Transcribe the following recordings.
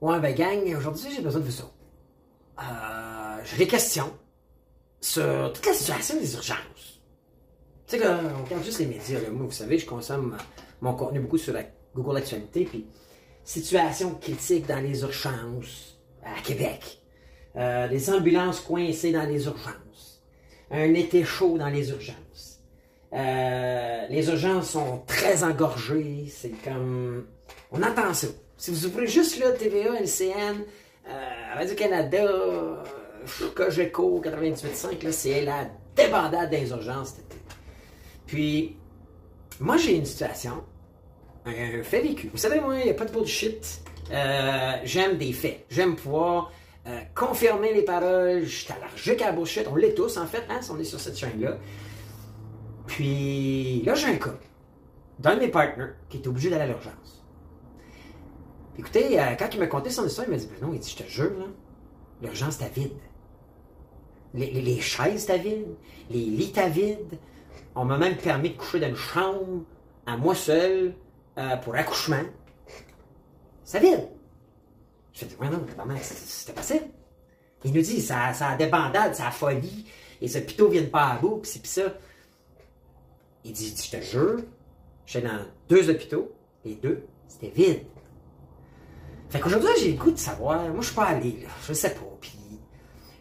Ouais, ben gang, aujourd'hui j'ai besoin de vous autres. Euh, j'ai des questions sur toute la situation des urgences. Tu sais, là, on regarde juste les médias. Là. Moi, vous savez, je consomme mon contenu beaucoup sur la Google Actualité. Puis, situation critique dans les urgences à Québec. Euh, les ambulances coincées dans les urgences. Un été chaud dans les urgences. Euh, les urgences sont très engorgées. C'est comme... On entend ça. Si vous ouvrez juste là, TVA, LCN, euh, Radio-Canada, euh, Cogeco, 98.5, c'est la débandade des urgences. Puis, moi, j'ai une situation, un fait vécu. Vous savez, moi, il n'y a pas de bullshit. Euh, J'aime des faits. J'aime pouvoir euh, confirmer les paroles. Je suis à la bullshit. On l'est tous, en fait, hein, si on est sur cette chaîne-là. Puis, là, j'ai un cas d'un de mes partners qui est obligé d'aller à l'urgence. Écoutez, euh, quand il m'a conté son histoire, il m'a dit Non, il dit Je te jure, l'urgence t'a vide. Les, chaises t'as vide, les lits t'as vide. On m'a même permis de coucher dans une chambre à moi seul euh, pour accouchement. Ça vide. Je dit, ouais, non, c'était possible. Il nous dit, ça, ça a des bandades, ça a folie, les hôpitaux viennent pas à bout, pis c'est pis ça. Il dit, je te jure, j'étais dans deux hôpitaux, les deux, c'était vide. Fait qu'aujourd'hui, j'ai le goût de savoir. Moi, je suis pas allé, là. Je sais pas. Puis,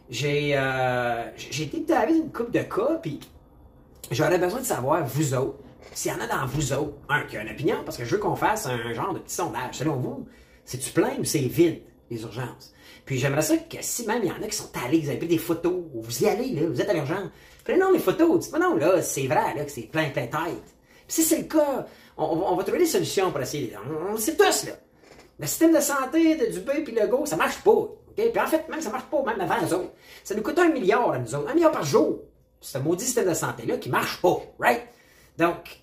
j'ai, euh, été avec une coupe de cas, puis j'aurais besoin de savoir, vous autres, s'il y en a dans vous autres, un qui a une opinion, parce que je veux qu'on fasse un genre de petit sondage. Selon vous, c'est-tu plein ou c'est vide, les urgences? Puis j'aimerais ça que si même il y en a qui sont allés, vous avez pris des photos, vous y allez, là, vous êtes à l'urgence, prenez non les photos, dites-moi non, là, c'est vrai, là, que c'est plein, plein tête. Puis si c'est le cas, on, va trouver des solutions pour essayer. On, on sait tous, là. Le système de santé de Dubé puis Legault, ça marche pas. Puis en fait, même ça marche pas, même avant nous autres. Ça nous coûte un milliard à nous autres, un milliard par jour. C'est un maudit système de santé-là qui marche pas, right? Donc,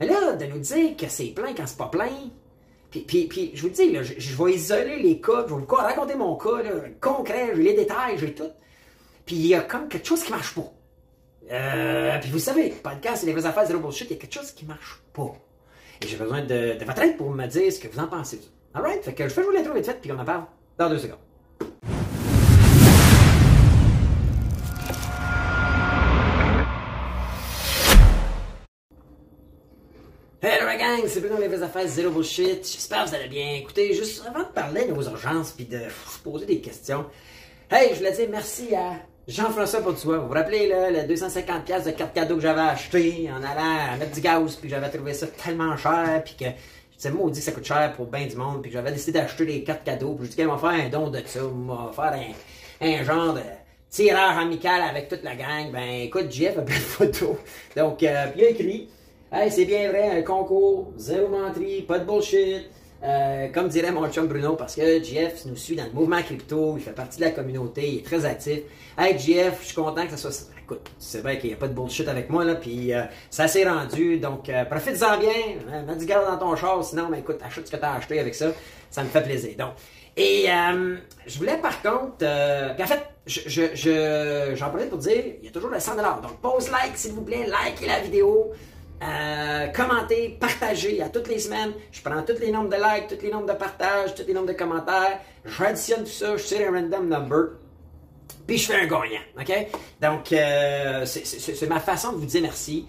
mais là, de nous dire que c'est plein quand c'est pas plein, puis, puis, puis je vous dis, là, je, vais isoler les cas, je vais vous raconter mon cas, là, concret, les détails, j'ai tout. Puis il y a comme quelque chose qui marche pas. Euh, puis vous savez, podcast, c'est les vraies affaires, zéro bullshit, il y a quelque chose qui marche pas. Et j'ai besoin de, de votre aide pour me dire ce que vous en pensez. Alright, fait que je fais jouer l'intro vite fait, puis on en parle dans deux secondes. Hello la gang, c'est Bruno les vraies affaires, zéro bullshit. J'espère que vous allez bien. Écoutez, juste avant de parler de nos urgences puis de poser des questions, hey, je voulais dire merci à Jean-François Pontois. Vous vous rappelez là, le 250$ de carte cadeau que j'avais acheté en allant mettre du gaz, puis j'avais trouvé ça tellement cher, puis que c'est moi dit que ça coûte cher pour bien du monde, puis j'avais décidé d'acheter des cartes cadeaux, puis je dis qu'elle m'a faire un don de ça, m'a faire un, genre de tirage amical avec toute la gang. Ben écoute, Jeff a plein de photos. Donc, euh, il a écrit Hey, c'est bien vrai, un concours, zéro menterie, pas de bullshit. Euh, comme dirait mon chum Bruno, parce que Jeff nous suit dans le mouvement crypto, il fait partie de la communauté, il est très actif. Hey Jeff, je suis content que ça soit. Écoute, c'est vrai qu'il n'y a pas de bullshit avec moi, là, puis euh, ça s'est rendu, donc euh, profite-en bien, hein, mets du gaz dans ton char, sinon, ben, écoute, achète ce que tu as acheté avec ça, ça me fait plaisir. Donc, et euh, je voulais par contre, en fait, je, je, j'en profite pour dire, il y a toujours le 100$. Donc, pose like, s'il vous plaît, likez la vidéo. Euh, commentez, partagez à toutes les semaines. Je prends tous les nombres de likes, tous les nombres de partages, tous les nombres de commentaires. J'additionne tout ça, je tire un random number. Puis je fais un gagnant, OK? Donc, euh, c'est ma façon de vous dire merci.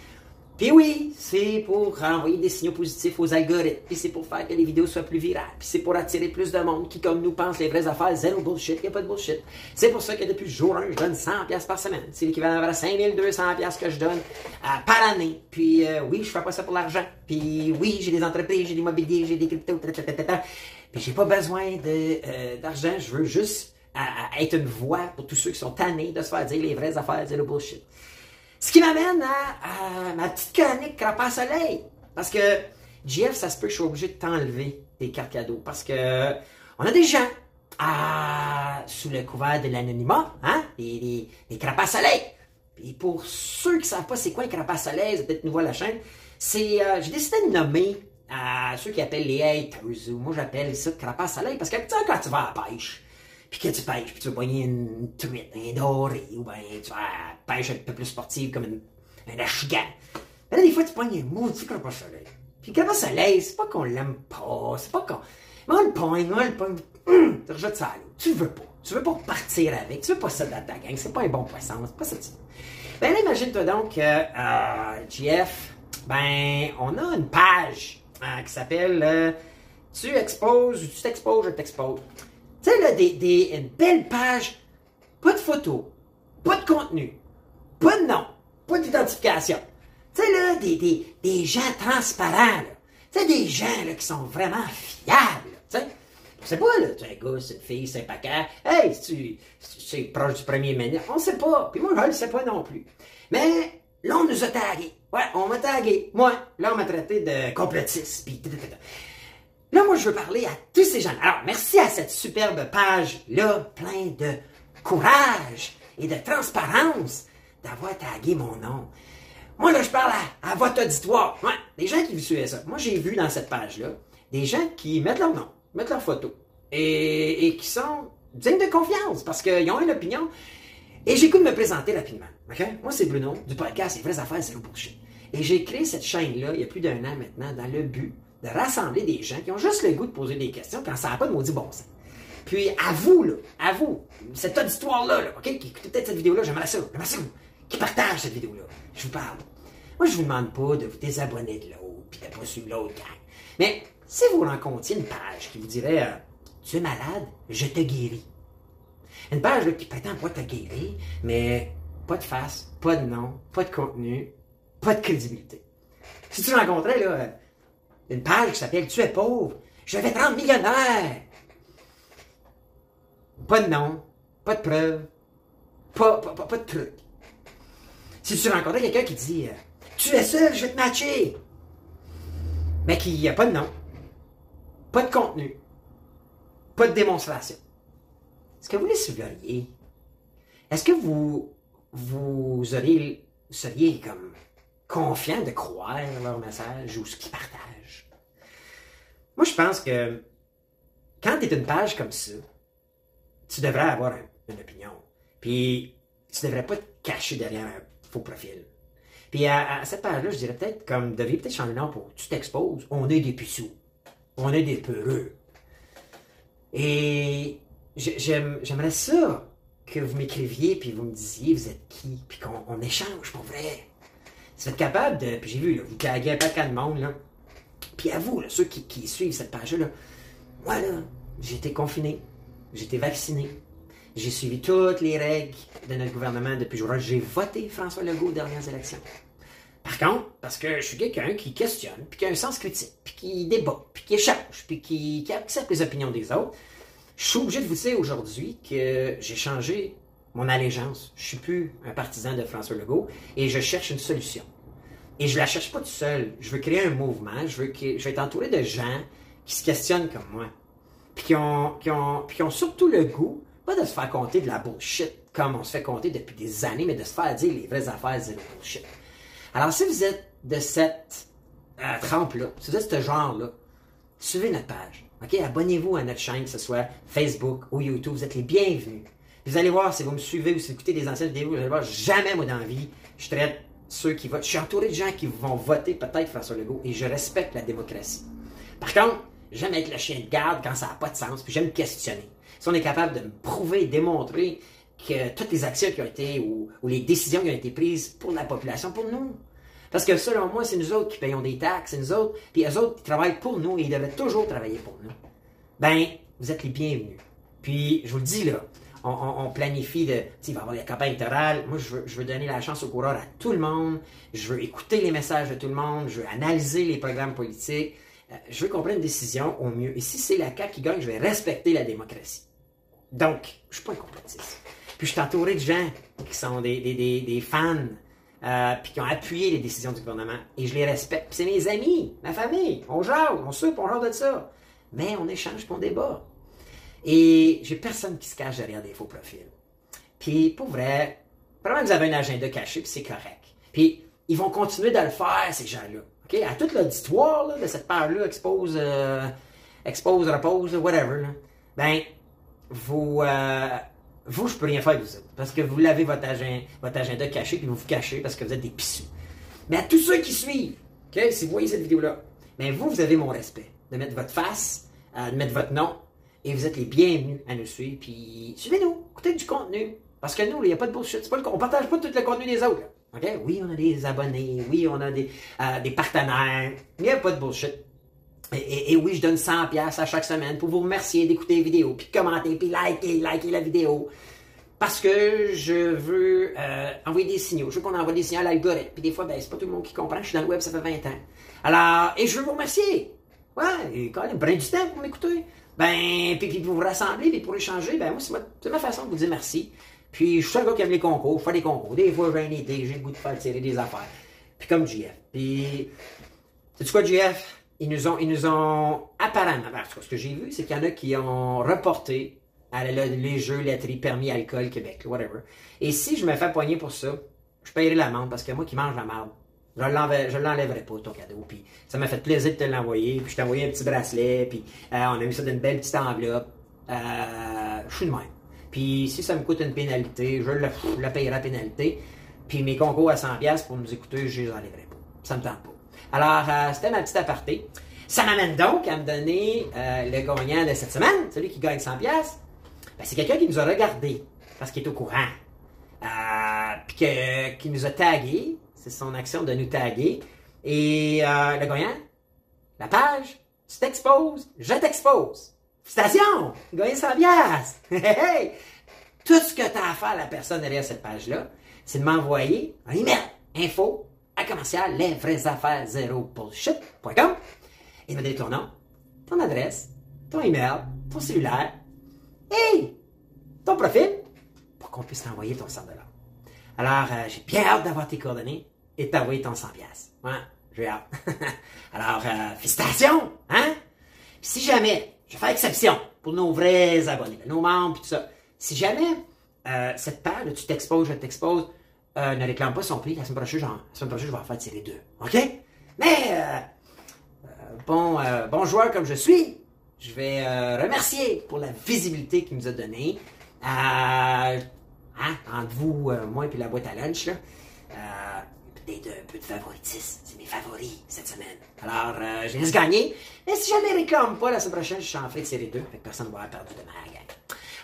Puis oui, c'est pour envoyer des signaux positifs aux algorithmes. Puis c'est pour faire que les vidéos soient plus virales. Puis c'est pour attirer plus de monde qui, comme nous, pense les vraies affaires. Zéro bullshit, il n'y a pas de bullshit. C'est pour ça que depuis jour 1, je donne 100$ par semaine. C'est l'équivalent de 5200$ que je donne euh, par année. Puis euh, oui, je fais pas ça pour l'argent. Puis oui, j'ai des entreprises, j'ai des immobiliers, j'ai des cryptos, Puis j'ai pas besoin euh, d'argent. je veux juste être une voix pour tous ceux qui sont tannés de se faire dire les vraies affaires, zéro bullshit. Ce qui m'amène à, ma petite chronique crapace soleil. Parce que, Jeff, ça se peut que je sois obligé de t'enlever tes cartes cadeaux. Parce que, on a des gens, à, sous le couvert de l'anonymat, hein, des, des, crapaces soleil. Puis pour ceux qui ne savent pas c'est quoi un crapace soleil, c'est peut-être nouveau à la chaîne, c'est, euh, j'ai décidé de nommer à ceux qui appellent les haters, ou moi j'appelle ça crapace soleil, parce que quand tu vas à la pêche, puis que tu pêches, puis tu vas pogner une truite, un doré, ou bien tu vas pêcher un peu plus sportive comme un achigan. Mais là, des fois, tu pognes un maudit pas soleil. Puis pas soleil, c'est pas qu'on l'aime pas, c'est pas qu'on... Mais on le pogne, on le pogne. Hum! rejette ça à l'eau. Tu veux pas. Tu veux pas partir avec. Tu veux pas ça dans ta gang. C'est pas un bon poisson. C'est pas ça que tu. Ben là, imagine-toi donc que, euh, GF, ben, on a une page euh, qui s'appelle euh, Tu exposes ou tu t'exposes, je t'expose. Tu sais, là, des, des, une belle page, pas de photos, pas de contenu, pas de nom, pas d'identification. Tu sais, là, des, des, des gens transparents. Tu sais, des gens, là, qui sont vraiment fiables, tu sais. Sait pas, là, tu es un gars, c'est une fille, c'est un paquet. Hey, tu, es proche du premier ministre, on sait pas. Puis moi, je le sais pas non plus. Mais, là, on nous a tagués. Ouais, on m'a tagué. Moi, là, on m'a traité de complotiste. Puis, là, moi, je veux parler à tous ces gens. Alors, merci à cette superbe page-là, plein de courage et de transparence d'avoir tagué mon nom. Moi, là, je parle à, votre auditoire. Ouais, des gens qui vous suivent ça. Moi, j'ai vu dans cette page-là des gens qui mettent leur nom, mettent leur photo et, qui sont dignes de confiance parce qu'ils ont une opinion. Et j'ai me présenter rapidement. Moi, c'est Bruno du podcast Les vraies affaires, c'est le bullshit. Et j'ai créé cette chaîne-là il y a plus d'un an maintenant dans le but de rassembler des gens qui ont juste le goût de poser des questions quand ça n'a pas de maudit bon sens. Puis à vous, là, à vous, cette auditoire-là, là, OK, qui écoutez peut-être cette vidéo-là, j'aimerais ça, j'aimerais ça, qui partage cette vidéo-là. Je vous parle. Moi, je vous demande pas de vous désabonner de l'autre, puis de pas suivre l'autre gang. Mais si vous rencontriez une page qui vous dirait euh, Tu es malade, je te guéris. Une page là, qui prétend pas te guérir, mais pas de face, pas de nom, pas de contenu, pas de crédibilité. Si tu rencontrais là, euh, une page qui s'appelle Tu es pauvre, je vais te rendre millionnaire. Pas de nom, pas de preuve, pas, pas, pas, de truc. Si tu rencontrais quelqu'un qui dit euh, Tu es seul, je vais te matcher, mais qui n'a pas de nom, pas de contenu, pas de démonstration, est-ce que vous les suivriez? Est-ce que vous, vous auriez, seriez comme confiant de croire leur message ou ce qu'ils partagent? Moi, je pense que quand tu es une page comme ça, tu devrais avoir une opinion. Puis, tu devrais pas te cacher derrière un faux profil. Puis, à, cette page-là, je dirais peut-être comme, devriez peut-être changer de nom pour tu t'exposes, on est des puceaux. On est des peureux. Et j'aimerais ça que vous m'écriviez puis vous me disiez vous êtes qui, puis qu'on échange pour vrai. Si vous êtes capable de. Puis j'ai vu, là, vous taguez un paquet de monde, là. Puis à vous, ceux qui, suivent cette page-là, moi, j'ai été confiné, j'ai été vacciné, j'ai suivi toutes les règles de notre gouvernement depuis jour J'ai voté François Legault aux dernières élections. Par contre, parce que je suis quelqu'un qui questionne, puis qui a un sens critique, puis qui débat, puis qui échange, puis qui, qui accepte les opinions des autres, je suis obligé de vous dire aujourd'hui que j'ai changé mon allégeance. Je suis plus un partisan de François Legault et je cherche une solution. Et je la cherche pas tout seul. Je veux créer un mouvement. Je veux, que, je veux être entouré de gens qui se questionnent comme moi. Puis qui ont, qui ont, puis qui ont surtout le goût, pas de se faire compter de la bullshit comme on se fait compter depuis des années, mais de se faire dire les vraies affaires, la bullshit. Alors, si vous êtes de cette euh, trempe-là, si vous êtes de ce genre-là, suivez notre page. OK? Abonnez-vous à notre chaîne, que ce soit Facebook ou YouTube. Vous êtes les bienvenus. Vous allez voir, si vous me suivez ou si vous écoutez des anciennes vidéos, vous allez voir, jamais, moi, dans la vie, je traite ceux qui votent. Je suis entouré de gens qui vont voter peut-être François Legault et je respecte la démocratie. Par contre, j'aime être le chien de garde quand ça n'a pas de sens, puis j'aime questionner. Si on est capable de me prouver, démontrer que toutes les actions qui ont été ou, les décisions qui ont été prises pour la population, pour nous, parce que selon moi, c'est nous autres qui payons des taxes, c'est nous autres, puis eux autres qui travaillent pour nous et ils devraient toujours travailler pour nous. Ben, vous êtes les bienvenus. Puis, je vous le dis là, on, planifie de. Il va y avoir des campagnes électorales. Moi, je veux, donner la chance aux coureurs à tout le monde. Je veux écouter les messages de tout le monde. Je veux analyser les programmes politiques. Euh, je veux qu'on prenne une décision au mieux. Et si c'est la CAQ qui gagne, je vais respecter la démocratie. Donc, je suis pas un complotiste. Puis, je suis entouré de gens qui sont des, fans euh, puis qui ont appuyé les décisions du gouvernement. Et je les respecte. c'est mes amis, ma famille. On jase, on soupe, on jase de ça. Mais on échange, pour on débat. Et j'ai personne qui se cache derrière des faux profils. Puis pour vrai, probablement vous avez un agenda caché, puis c'est correct. Puis ils vont continuer de le faire, ces gens-là. À toute l'auditoire de cette part-là, expose, euh, expose, repose, whatever, ben, vous, euh, vous, je peux rien faire avec vous Parce que vous l'avez votre agenda, votre agenda caché, puis vous vous cachez parce que vous êtes des pissous. Mais à tous ceux qui suivent, si vous voyez cette vidéo-là, mais vous, vous avez mon respect. De mettre votre face, euh, de mettre votre nom, et vous êtes les bienvenus à nous suivre. Puis suivez-nous, écoutez du contenu. Parce que nous, il n'y a pas de bullshit. Pas le, on partage pas tout le contenu des autres. Oui, on a des abonnés. Oui, on a des, euh, des partenaires. Il n'y a pas de bullshit. Et, oui, je donne 100 pièces à chaque semaine pour vous remercier d'écouter les vidéos, puis commenter, puis liker, liker la vidéo. Parce que je veux euh, envoyer des signaux. Je veux qu'on envoie des signaux à l'algorithme. Puis des fois, ben, c'est pas tout le monde qui comprend. Je suis dans le web, ça fait 20 ans. Alors, et je veux vous remercier. Ouais, et quand même, brin du temps pour m'écouter. Ben, puis, pour vous rassembler, puis pour échanger, ben moi, c'est ma, ma, façon de vous dire merci. Puis je suis un gars qui aime les concours, je fais des concours. Des fois, j'ai une idée, j'ai le goût de faire tirer des affaires. Puis comme JF. Puis, sais-tu quoi, JF? Ils nous ont, ils nous ont apparemment, ce que j'ai vu, c'est qu'il y en a qui ont reporté à les jeux, laiterie, permis, alcool, Québec, whatever. Et si je me fais poigner pour ça, je paierai l'amende parce que moi qui mange la merde, je ne l'enlèverai pas, ton cadeau. Puis ça m'a fait plaisir de te l'envoyer. Puis je t'ai envoyé un petit bracelet. Puis euh, on a mis ça dans une belle petite enveloppe. Euh, je suis de même. Puis si ça me coûte une pénalité, je la, la payerai pénalité. Puis mes concours à 100$ pour nous écouter, je les enlèverai pas. Ça me tente pas. Alors, euh, c'était ma petite aparté. Ça m'amène donc à me donner le gagnant de cette semaine, celui qui gagne 100$. Ben, c'est quelqu'un qui nous a regardé parce qu'il est au courant. puis qui nous a tagué son action de nous taguer. Et euh, le gagnant, la page, tu t'exposes, je t'expose. Station, gagné 100 hey, Tout ce que tu as à faire à la personne derrière cette page-là, c'est de m'envoyer un email, info, à commercial, les vraies affaires zéro bullshit.com et me donner ton nom, ton adresse, ton email, ton cellulaire et ton profil pour qu'on puisse t'envoyer ton 100 alors, euh, j'ai bien hâte d'avoir tes coordonnées et t'envoyer ton 100 pièces. Ouais, j'ai hâte. Alors, euh, félicitations, hein? Si jamais, je faire exception pour nos vrais abonnés, nos membres et tout ça. Si jamais euh, cette paire, tu t'exposes, je t'expose, ne réclame pas son prix, la semaine prochaine, genre, la semaine prochaine, je vais en faire tirer deux. OK? Mais, bon, bon joueur comme je suis, je vais remercier pour la visibilité qu'il nous a donnée. Hein? Entre vous, euh, moi et la boîte à lunch, là. Euh, peut-être un peu de favoritisme. C'est mes favoris cette semaine. Alors, euh, j'ai juste gagné. Mais si je ne les réclame pas la semaine prochaine, je suis en fait de série 2. Fait que personne ne va avoir perdu de ma gang.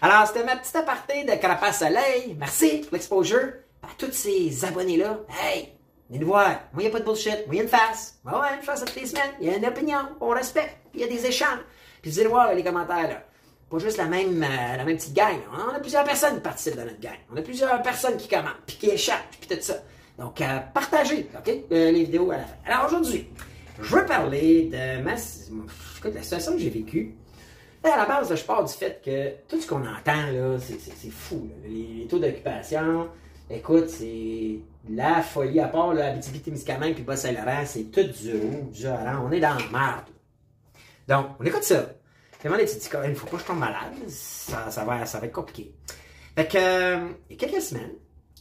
Alors, c'était ma petite aparté de Carapace Soleil. Merci pour l'exposure. À tous ces abonnés-là. Hey! Venez nous voir. Moi, il n'y a pas de bullshit. Moi, il y a une face. Ouais, ouais, une face toutes les semaines. Il y a une opinion. On respecte. Il y a des échanges. Puis vous allez voir les commentaires, là pas juste la même, euh, la même petite gang. On a plusieurs personnes qui participent dans notre gang. On a plusieurs personnes qui commentent, puis qui échappent, puis tout ça. Donc, partagez, euh, les vidéos à la fin. Alors, aujourd'hui, je veux parler de ma, la situation que j'ai vécue. À la base, je pars du fait que tout ce qu'on entend, là, c'est fou. Les, taux d'occupation, écoute, c'est la folie. À part la Abitibi-Témiscamingue puis Bas-Saint-Laurent, c'est tout du rouge, du On est dans la merde. Donc, on écoute ça. Tellement les petits il ne faut pas que je tombe malade. Ça, ça, va, ça va être compliqué. Fait que, euh, il y a quelques semaines,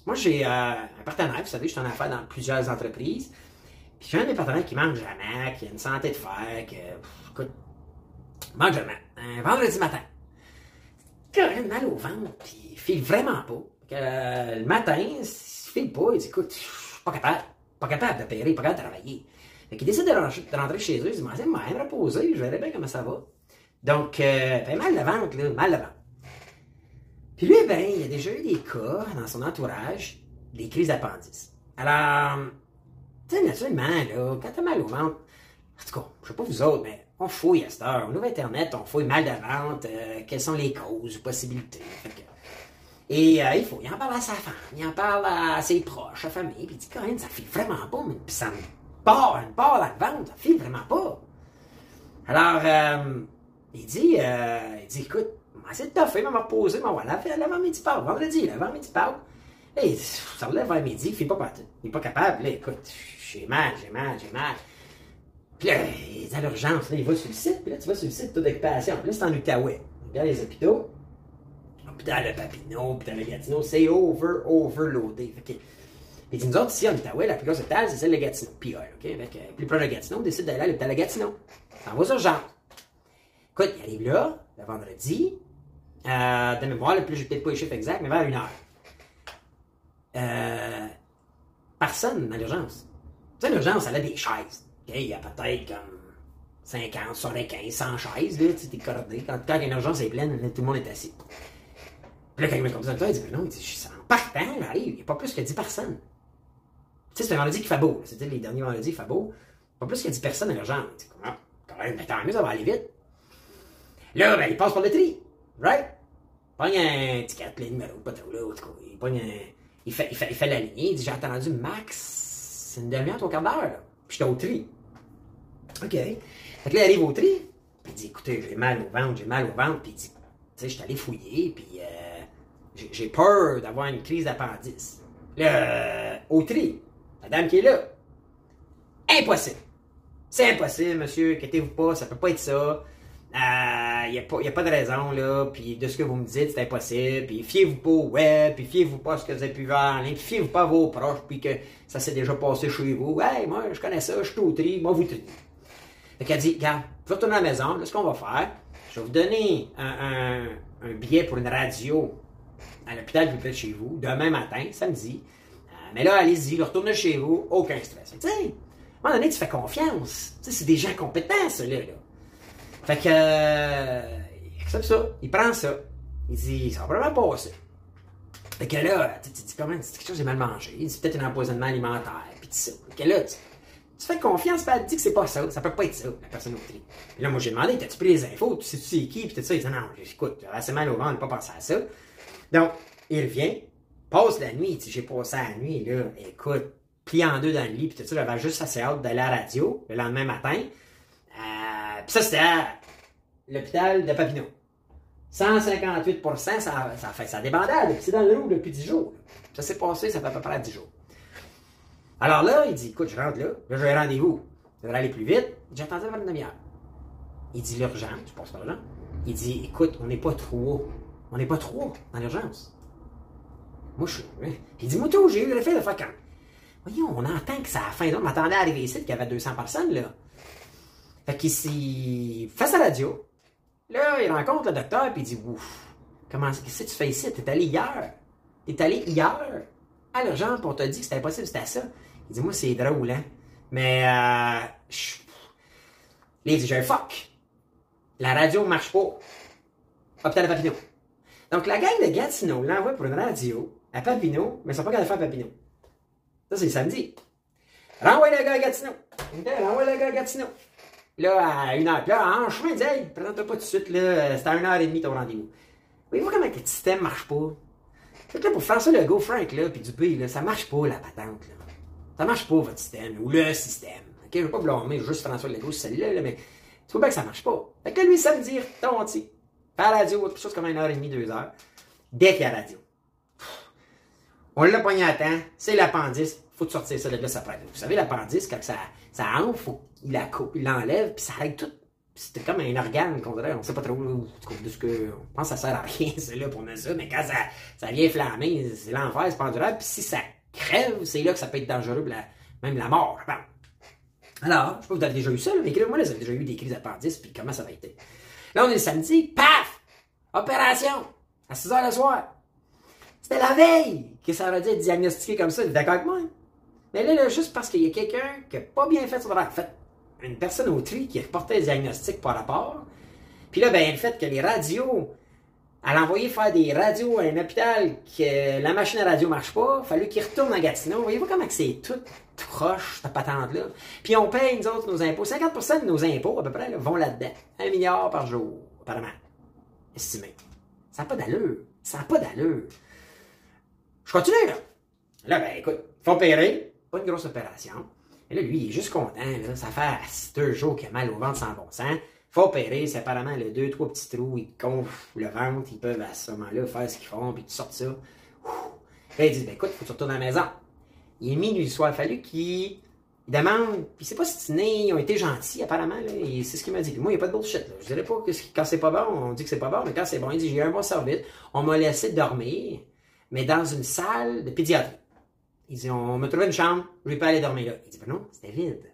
moi j'ai euh, un partenaire, vous savez, je suis en affaires dans plusieurs entreprises. Puis j'ai un de mes partenaires qui mange jamais, qui a une santé de fer, qui, écoute, mange jamais. Un vendredi matin. Carrément mal au ventre, puis il file vraiment pas. Que, euh, le matin, il file pas, il dit, écoute, pas capable, pas capable de payer, pas capable de travailler. Fait qu'il décide de rentrer, chez eux, il dit, moi, je vais me reposer, je verrai bien comment ça va. Donc, euh, ben, mal de ventre, là, mal de ventre. Lui, ben, il a déjà eu des cas dans son entourage, des crises d'appendice. Alors, tu sais, naturellement, là, quand t'as mal au ventre, en tout cas, je sais pas vous autres, mais on fouille à cette heure. On ouvre Internet, on fouille mal de ventre, euh, quelles sont les causes, possibilités. et euh, il faut, il en parle à sa femme, il en parle à ses proches, à sa famille, puis il dit, quand même, ça file vraiment pas, mais ça me part, une part dans le ventre, ça file vraiment pas. Alors, euh, il dit, euh, il dit, écoute, c'est de toffer, m'a reposé, m'a voilà, l'avant-midi Pâques, vendredi, l'avant-midi Pâques. Et ça relève vers midi, il fait pas partout. Il est pas capable, là, écoute, j'ai mal, j'ai mal, j'ai mal. Puis là, il est à l'urgence, là, il va sur le site, puis là, tu vas sur le site taux d'occupation. Puis là, c'est en Outaouais. Regarde les hôpitaux. Hôpital de Papineau, hôpital de Gatineau, c'est over, overloadé. Fait que, puis nous autres, ici, en Outaouais, la plus grosse hôpital, c'est celle de Gatineau. Puis, OK? Fait que, plus proche de Gatineau, on décide d'aller à l'hôpital de Gatineau. Ça va urgence. Écoute, il arrive là, le vendredi, euh, de mémoire, le plus, j'ai peut-être pas les chiffres exacts, mais vers une heure. Euh, personne dans l'urgence. Tu sais, l'urgence, elle a des chaises. il y a peut-être comme 50, 75, 100 chaises, là, tu sais, t'es cordé. Quand, quand une urgence est pleine, tout le monde est assis. Puis là, quand il m'a comme ça, il dit, mais non, il dit, je suis en partant, j'arrive, il n'y a pas plus que 10 personnes. Tu sais, c'est un vendredi qui fait beau. C'était les derniers vendredis, il fait beau. Pas plus que 10 personnes à l'urgence. Dit, comment? Quand même, mais tant mieux, ça va aller vite. Là, ben, il passe par le tri. Right? Il pogne un ticket, le numéro, pas trop là, en tout cas. Il pogne un... Il fait, il fait, il fait la lignée, il dit, j'ai attendu max une demi-heure, trois quarts d'heure. Puis j'étais au tri. OK. Fait que là, il arrive au tri, puis il dit, écoutez, j'ai mal au ventre, j'ai mal au ventre, puis il dit, tu sais, je suis allé fouiller, puis euh, j'ai- j'ai peur d'avoir une crise d'appendice. Là, euh, au tri, la dame qui est là, impossible. C'est impossible, monsieur, inquiétez-vous pas, ça peut pas être ça. Il n'y a, a pas de raison, là, puis de ce que vous me dites, c'est impossible, puis fiez-vous pas au web, puis fiez-vous pas à ce que vous avez pu voir puis fiez-vous pas à vos proches, puis que ça s'est déjà passé chez vous. Hey, moi, je connais ça, je suis tri, moi, vous tri. Fait qu'elle dit, regarde, je vais retourner à la maison, là, ce qu'on va faire, je vais vous donner un billet pour une radio à l'hôpital plus près de chez vous, demain matin, samedi. Euh, mais là, allez-y, retournez chez vous, aucun stress. Tu sais, à un moment donné, tu fais confiance. Tu sais, c'est des gens compétents, ceux-là. Là. Fait que, euh, il accepte ça, il prend ça. Il dit, ça va vraiment passer. Fait que là, tu tu dis, comment, c'est quelque chose j'ai mal mangé. Il dit, peut-être un empoisonnement alimentaire, puis tout ça. Fait que là, tu, tu fais confiance, puis elle te dit que c'est pas ça, ça peut pas être ça, la personne au tri. Là, moi, j'ai demandé, t'as-tu pris les infos, tu sais-tu c'est qui, puis tout ça. Il dit, non, écoute, j'ai assez mal au ventre, pas pensé à ça. Donc, il revient, passe la nuit, il dit, j'ai passé la nuit, là, écoute, plié en deux dans le lit, puis tout ça, j'avais juste assez hâte d'aller à la radio le lendemain matin. Ça, c'était l'hôpital de Papineau. 158 ça, ça fait sa débandade, c'est dans le loup depuis 10 jours. Ça s'est passé, ça fait à peu près 10 jours. Alors là, il dit, écoute, je rentre là, là j'ai rendez-vous. Je devrais aller plus vite. J'attendais pendant une demi-heure. Il dit l'urgence, je passe par là. Il dit, écoute, on n'est pas trois. On n'est pas trois dans l'urgence. Moi, je suis. hein. Il dit, moi, tout, j'ai eu le fait de faire quand? Voyons, on entend que ça a faim. Donc, je m'attendais à arriver ici, qu'il y avait 200 personnes, là. Fait qu'il s'y fait sa radio. Là, il rencontre le docteur, puis il dit, ouf, comment, qu'est-ce que tu fais ici? T'es allé hier. T'es allé hier à l'urgence, puis on t'a dit que c'était impossible, c'était ça. Il dit, moi, c'est drôle, hein. Mais, euh, je- Là, fuck. La radio marche pas. Hôpital de Papineau. Donc, la gang de Gatineau l'envoie pour une radio à Papineau, mais ils sont pas capables de faire Papineau. Ça, c'est samedi. Renvoie le gars à Gatineau. Renvoie le gars à Gatineau. Là, à une heure. Puis Là, en chemin, il dit, hey, présente-toi pas tout de suite, là. C'est à une heure et demie ton rendez-vous. Voyez-vous comment que le système marche pas? Fait que là, pour François Legault, Frank, là, puis Dupé, là, ça marche pas, la patente, là. Ça marche pas, votre système, ou le système. OK, je veux pas blâmer juste François Legault, c'est celle-là, là, mais tu vois bien que ça marche pas. Fait que là, lui, samedi. Faire la radio, quelque chose comme une heure et demie, deux heures. Dès qu'il y a radio. On l'a pogné à temps, c'est l'appendice, faut te sortir ça de là, ça prête. Vous savez, l'appendice, quand ça, ça enfle, faut qu'il la coupe, il l'enlève, puis ça règle tout. C'était comme un organe qu'on dirait, on sait pas trop de ce que, on pense que ça sert à rien, c'est là pour mettre ça, mais quand ça, ça vient flammer, c'est l'enfer, c'est pas endurable, puis si ça crève, c'est là que ça peut être dangereux, même la mort. Alors, je sais pas, vous avez déjà eu ça, mais écrivez-moi, là, avez déjà eu des crises d'appendice, puis comment ça va être? Là, on est le samedi, paf! Opération! À 6 h le soir. C'était la veille que ça aurait dû être diagnostiqué comme ça, d'accord avec moi? hein? Mais là, là, juste parce qu'il y a quelqu'un qui n'a pas bien fait son travail, fait, une personne au tri qui a reporté le diagnostic par rapport, puis là, ben, le fait que les radios, elle a envoyé faire des radios à un hôpital que la machine à radio marche pas, fallu qu'il retourne à Gatineau. Voyez-vous comment c'est tout croche, cette patente-là? Puis on paye, nous autres, nos impôts. 50% de nos impôts, à peu près, vont là-dedans. Un milliard par jour, apparemment. Estimé. Ça n'a pas d'allure. Ça n'a pas d'allure. Je continue, là. Là, ben, écoute, faut opérer. Pas une grosse opération. Et là, lui, il est juste content. Ça fait deux jours qu'il a mal au ventre sans bon sens. Faut opérer, c'est apparemment le deux, trois petits trous, ils gonflent le ventre, ils peuvent à ce moment-là faire ce qu'ils font, puis tu sortes ça. Ouh. Là, ils disent, ben écoute, faut que tu retournes à la maison. Il est minuit le soir, il fallu qu'il il demande, puis c'est pas stiné, ils ont été gentils apparemment, et c'est ce qu'il m'a dit. Moi, il n'y a pas de bullshit, là. Je dirais pas que quand c'est pas bon, on dit que c'est pas bon, mais quand c'est bon, il dit, j'ai eu un bon service, on m'a laissé dormir, mais dans une salle de pédiatrie. Il dit, on m'a trouvé une chambre, je vais pas aller dormir là. Il dit, ben non, c'était vide.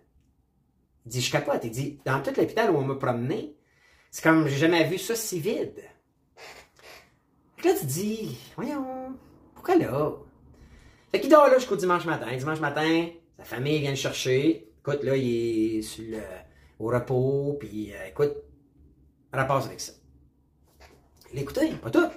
Il dit, je capote. Il dit, dans tout l'hôpital où on m'a promené, c'est comme, j'ai jamais vu ça si vide. Là, tu dis, voyons, pourquoi là? Fait qu'il dort là jusqu'au dimanche matin. Dimanche matin, sa famille vient le chercher. Écoute, là, il est au repos, puis euh, écoute, rapporte avec ça. L'écouter, pas tout.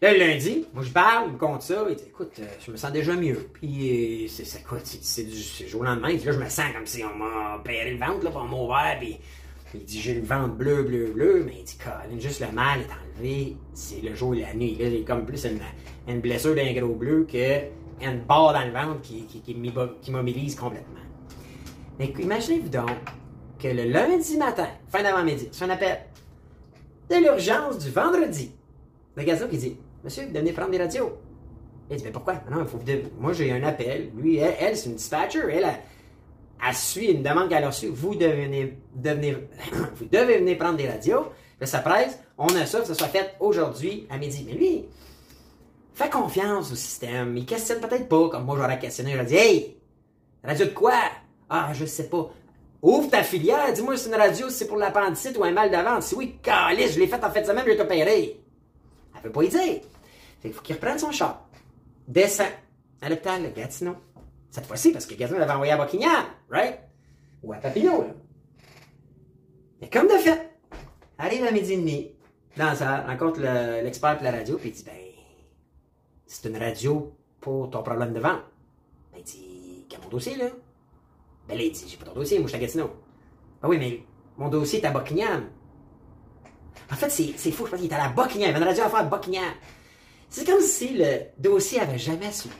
Là, le lundi, moi je parle, il me compte ça, il dit écoute, euh, je me sens déjà mieux. Puis euh, c'est c'est quoi, c'est du jour au lendemain, il là je me sens comme si on m'a opéré le ventre, là, pour m'a ouvert, puis il dit j'ai le ventre bleu, bleu, bleu, mais il dit Colin, juste le mal est enlevé, c'est le jour et la nuit. Là, est comme plus une, une blessure d'un gros bleu que une barre dans le ventre qui, qui, qui, m'immo- qui m'immobilise complètement. Mais imaginez-vous donc que le lundi matin, fin d'avant-midi, c'est un appel de l'urgence du vendredi. Le gazon qui dit Monsieur, venez prendre des radios. Il dit Mais pourquoi? Non, il faut. Moi, j'ai un appel. Lui, elle, c'est une dispatcher. Elle, elle, elle suit une demande qu'elle a reçue. Vous devez, venir prendre des radios. Ça presse. On a ça, que ça soit fait aujourd'hui à midi. Mais lui, fait confiance au système. Il questionne peut-être pas, comme moi j'aurais questionné. J'aurais dit Hey, radio de quoi? Ah, je sais pas. Ouvre ta filière, dis-moi si c'est une radio, si c'est pour l'appendicite ou un mal de. Si oui, calice, je l'ai fait en fait de semaine, je vais t'opérer. Elle peut pas y dire. Fait faut qu'il reprenne son char. Descend à l'hôpital de Gatineau. Cette fois-ci, parce que Gatineau l'avait envoyé à Buckingham, right? Ou à Papineau, là. Mais comme de fait, arrive à midi et demi, dans ça, rencontre le- l'expert pour la radio, puis il dit, ben, c'est une radio pour ton problème de ventre. Ben, il dit, quel mon dossier, là? Ben là, il dit, j'ai pas ton dossier, moi, je suis à Gatineau. Ah oui, mais mon dossier est à Buckingham. En fait, c'est fou, je pense qu'il est à la Buckingham. Il avait une radio à faire Buckingham. C'est comme si le dossier avait jamais suivi.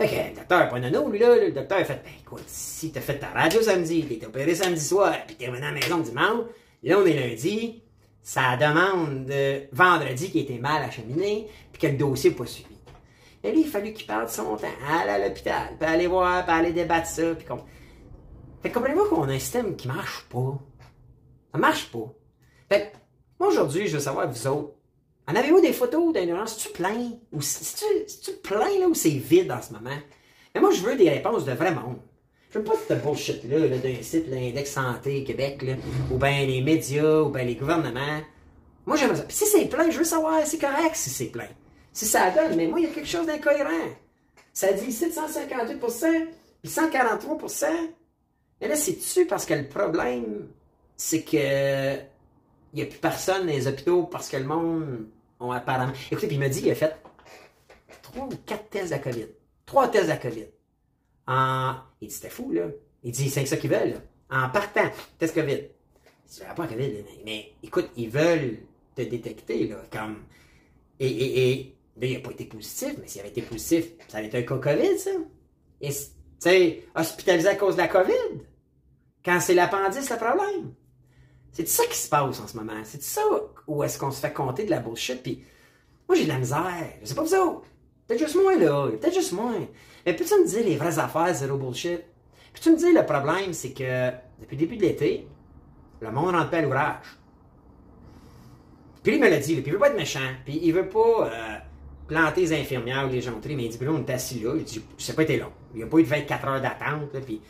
Fait que le docteur, pas nono, lui, là, le docteur a fait, ben écoute, si t'as fait ta radio samedi, t'es opéré samedi soir, puis t'es revenu à la maison dimanche, là, on est lundi, ça demande de vendredi qui était mal acheminé, puis que le dossier n'est pas suivi. Et lui, il a fallu qu'il parle de son temps, aller à l'hôpital, puis aller voir, puis aller débattre ça, puis qu'on... Fait que comprenez-vous qu'on a un système qui marche pas? Ça marche pas. Fait que, aujourd'hui, je veux savoir, vous autres, en avez-vous des photos d'indulgence? C'est-tu plein? Ou c'est-tu plein, là, ou c'est vide en ce moment? Mais moi, je veux des réponses de vrai monde. Je veux pas cette bullshit-là, là, d'un site, l'Index Santé Québec, ou bien les médias, ou bien les gouvernements. Moi, j'aimerais ça. Puis si c'est plein, je veux savoir, c'est correct si c'est plein. Si ça donne, mais moi, il y a quelque chose d'incohérent. Ça dit 758% puis 143% Mais là, c'est-tu parce que le problème, c'est que il n'y a plus personne dans les hôpitaux parce que le monde ont apparemment. Écoutez, puis il m'a dit qu'il a fait trois ou quatre tests à COVID. Trois tests à COVID. En... Il dit, c'était fou, là. Il dit, c'est ça qu'ils veulent, là. En partant, test COVID. Il dit, pas COVID, mais, mais écoute, ils veulent te détecter, là, comme. Et, et, et là, il n'a pas été positif, mais s'il avait été positif, ça avait été un cas COVID, ça. Et, tu sais, hospitalisé à cause de la COVID. Quand c'est l'appendice, le problème. C'est ça qui se passe en ce moment. C'est ça où est-ce qu'on se fait compter de la bullshit. Puis moi, j'ai de la misère. Je sais pas vous autres. Peut-être juste moi, là. Peut-être juste moi. Mais peux-tu me dire les vraies affaires, zéro bullshit? Peux-tu me dire le problème, c'est que depuis le début de l'été, le monde rentre pas à l'ouvrage. Puis il me l'a dit, puis il veut pas être méchant. Puis il veut pas euh, planter les infirmières ou les gentries. Mais il dit, puis là, on est assis là. Il dit, ça pas été long. Il n'y a pas eu de 24 heures d'attente. Puis...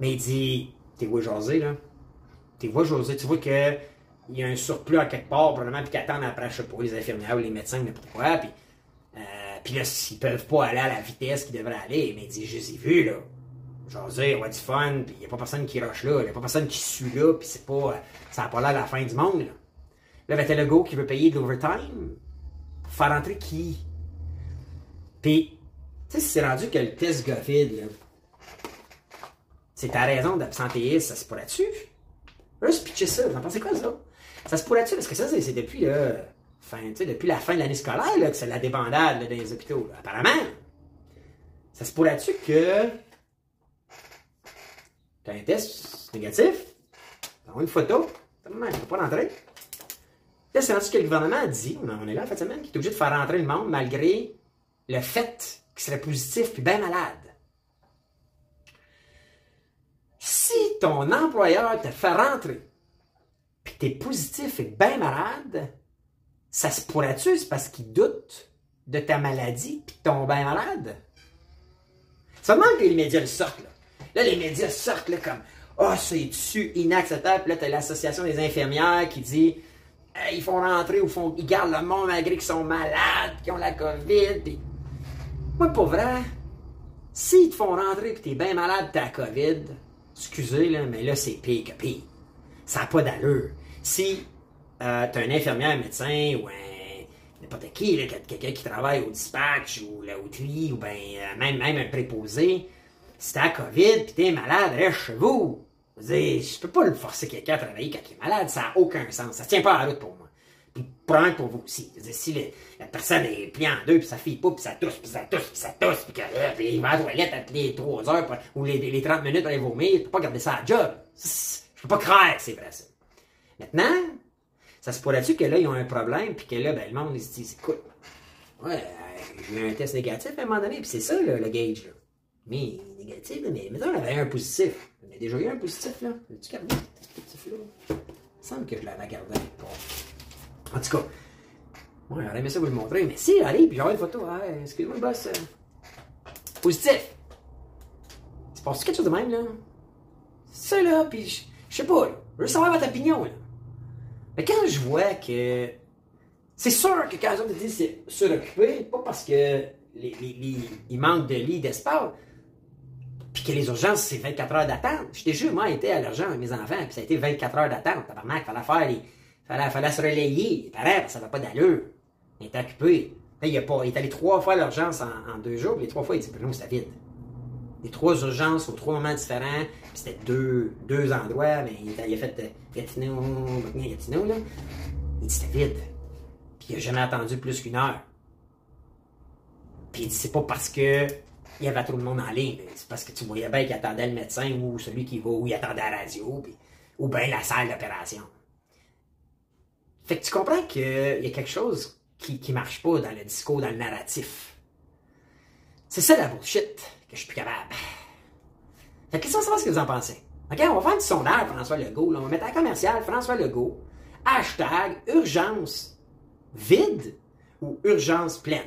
Mais il dit, t'es où jaser, là? Tu vois, José, tu vois qu'il y a un surplus à quelque part, probablement, puis qu'ils attendent après, je sais pas, les infirmières ou les médecins, n'importe quoi, puis, euh, là, s'ils peuvent pas aller à la vitesse qu'ils devraient aller, mais il dit, je les ai vus, là. José, on va du fun, puis il n'y a pas personne qui rush là, il n'y a pas personne qui suit là, puis c'est pas, ça n'a pas l'air la fin du monde, là. Là, ben, t'as le go qui veut payer de l'overtime. Faire rentrer qui? Puis, tu sais, c'est rendu que le test COVID, là, c'est ta raison d'absentéisme, ça se pourrait-tu? Juste pitcher ça, vous en pensez quoi, ça? Ça se pourrait-tu? Parce que ça, c'est depuis, là, fin, tu depuis la fin de l'année scolaire, que c'est la débandade, dans les hôpitaux, là. Apparemment. Ça se pourrait-tu que t'as un test négatif, t'as une photo, t'as je peux pas rentrer. Là, c'est rendu ce que le gouvernement a dit, on est là en de semaine, qu'il est obligé de faire rentrer le monde malgré le fait qu'il serait positif puis bien malade. Si ton employeur te fait rentrer, puis t'es positif et bien malade, ça se pourrait-tu, c'est parce qu'il doute de ta maladie puis t'es bien malade? Ça demande que les médias le sortent, là. Là, les médias sortent, là, comme « Ah, oh, c'est-tu inacceptable? » Puis là, t'as l'association des infirmières qui dit hey, « Ils font rentrer ou font, ils gardent le monde malgré qu'ils sont malades, qu'ils ont la COVID. » Puis... Moi, pour vrai, s'ils te font rentrer pis t'es bien malade, t'as la COVID, excusez, là, mais là, c'est pire que pire. Ça n'a pas d'allure. Si euh, tu as un infirmière, un médecin ou un n'importe qui, quelqu'un qui travaille au dispatch ou la hôtellerie ou ben, euh, même, même un préposé, si t'as COVID pis t'es malade, reste chez vous. Je peux pas le forcer quelqu'un à travailler quand il est malade, ça n'a aucun sens. Ça tient pas à la route pour moi. Probablement pour vous aussi. si la personne est pliée en deux, puis ça fille pas, puis ça tousse, puis ça tousse, puis ça tousse, puis qu'il va à la toilette toutes les 3 heures ou les, les 30 minutes pour aller vomir, tu peux pas garder ça à job. Je peux pas croire que c'est vrai ça. Maintenant, ça se pourrait-tu que là, ils ont un problème, puis que là, ben, le monde, se disent, écoute, ouais, j'ai un test négatif à un moment donné, puis c'est ça, le gauge, là. Mais négatif, mais mettons, on avait un positif. On a déjà eu un positif, là. As-tu gardé? Il me semble que je l'avais gardé. Bon. En tout cas, moi, j'aurais aimé ça vous le montrer, mais si, allez, puis j'aurai une photo. Ah, excuse-moi, boss. Euh, positif. C'est passé quelque chose de même, là? Ça, là, puis je sais pas. Je veux savoir votre opinion, là. Mais quand je vois que. C'est sûr que quand les autres disent c'est suroccupé, pas parce que les, il manque de lits, d'espace, puis que les urgences, c'est 24 heures d'attente. J'étais juste, moi, été à l'urgence avec mes enfants, puis ça a été 24 heures d'attente. Tabarnak, fallait faire les. Fallait, fallait se relayer. Pareil, ça n'avait pas d'allure. Il était occupé. il, est allé trois fois à l'urgence en, deux jours, puis les trois fois, il dit, non, c'était vide. Les trois urgences aux trois moments différents, c'était deux, deux endroits, mais il, a fait euh, Gatineau, Gatineau, là. Il dit, c'était vide. Puis il a jamais attendu plus qu'une heure. Puis il dit, c'est pas parce que il y avait trop de monde en ligne. C'est parce que tu voyais bien qu'il attendait le médecin ou celui qui va, ou il attendait la radio, ou bien la salle d'opération. Fait que tu comprends qu'il y a quelque chose qui, qui marche pas dans le discours, dans le narratif. C'est ça la bullshit que je suis plus capable. Fait que savoir ce que vous en pensez. OK, on va faire du sondage François Legault. On va mettre un commercial François Legault. Hashtag urgence vide ou urgence pleine.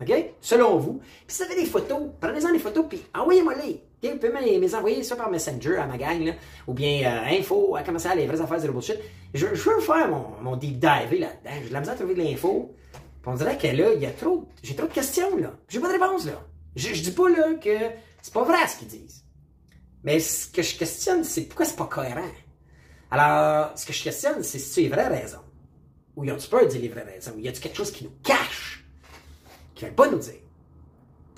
OK? Selon vous. Puis si vous avez des photos, prenez-en des photos, puis envoyez-moi-les. Vous pouvez me envoyer ça par Messenger à ma gang, là, ou bien euh, info à commercial les vraies affaires de bullshit. Je, veux faire mon, deep dive là-dedans. J'ai de la misère à trouver de l'info. on dirait que là, il y a trop, j'ai trop de questions, là. J'ai pas de réponse, là. Je, dis pas, là, que c'est pas vrai ce qu'ils disent. Mais ce que je questionne, c'est pourquoi c'est pas cohérent? Alors, ce que je questionne, c'est si tu les vraies raisons. Ou y a-tu peur de dire les vraies raisons? Ou y a-tu quelque chose qui nous cache? Qui veulent pas nous dire?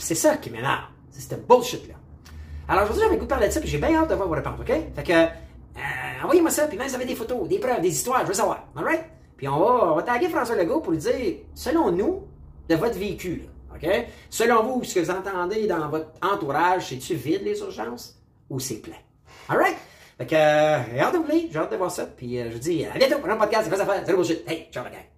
c'est ça qui m'énerve. C'est cette bullshit-là. Alors aujourd'hui, j'avais goût de parler de ça, puis j'ai bien hâte de voir vos réponses, OK? Fait que, euh, envoyez-moi ça, puis même si vous avez des photos, des preuves, des histoires, je veux savoir. Alright? Puis on va, on va taguer François Legault pour lui dire, selon nous, de votre véhicule, OK? Selon vous, ce que vous entendez dans votre entourage, c'est-tu vide les urgences? ou c'est plein? Alright? Fait que, euh, hâte de vous lire, j'ai hâte de voir ça. Puis euh, je vous dis à bientôt pour un podcast, c'est quoi ça faire? Salut bullshit. Hey, ciao la.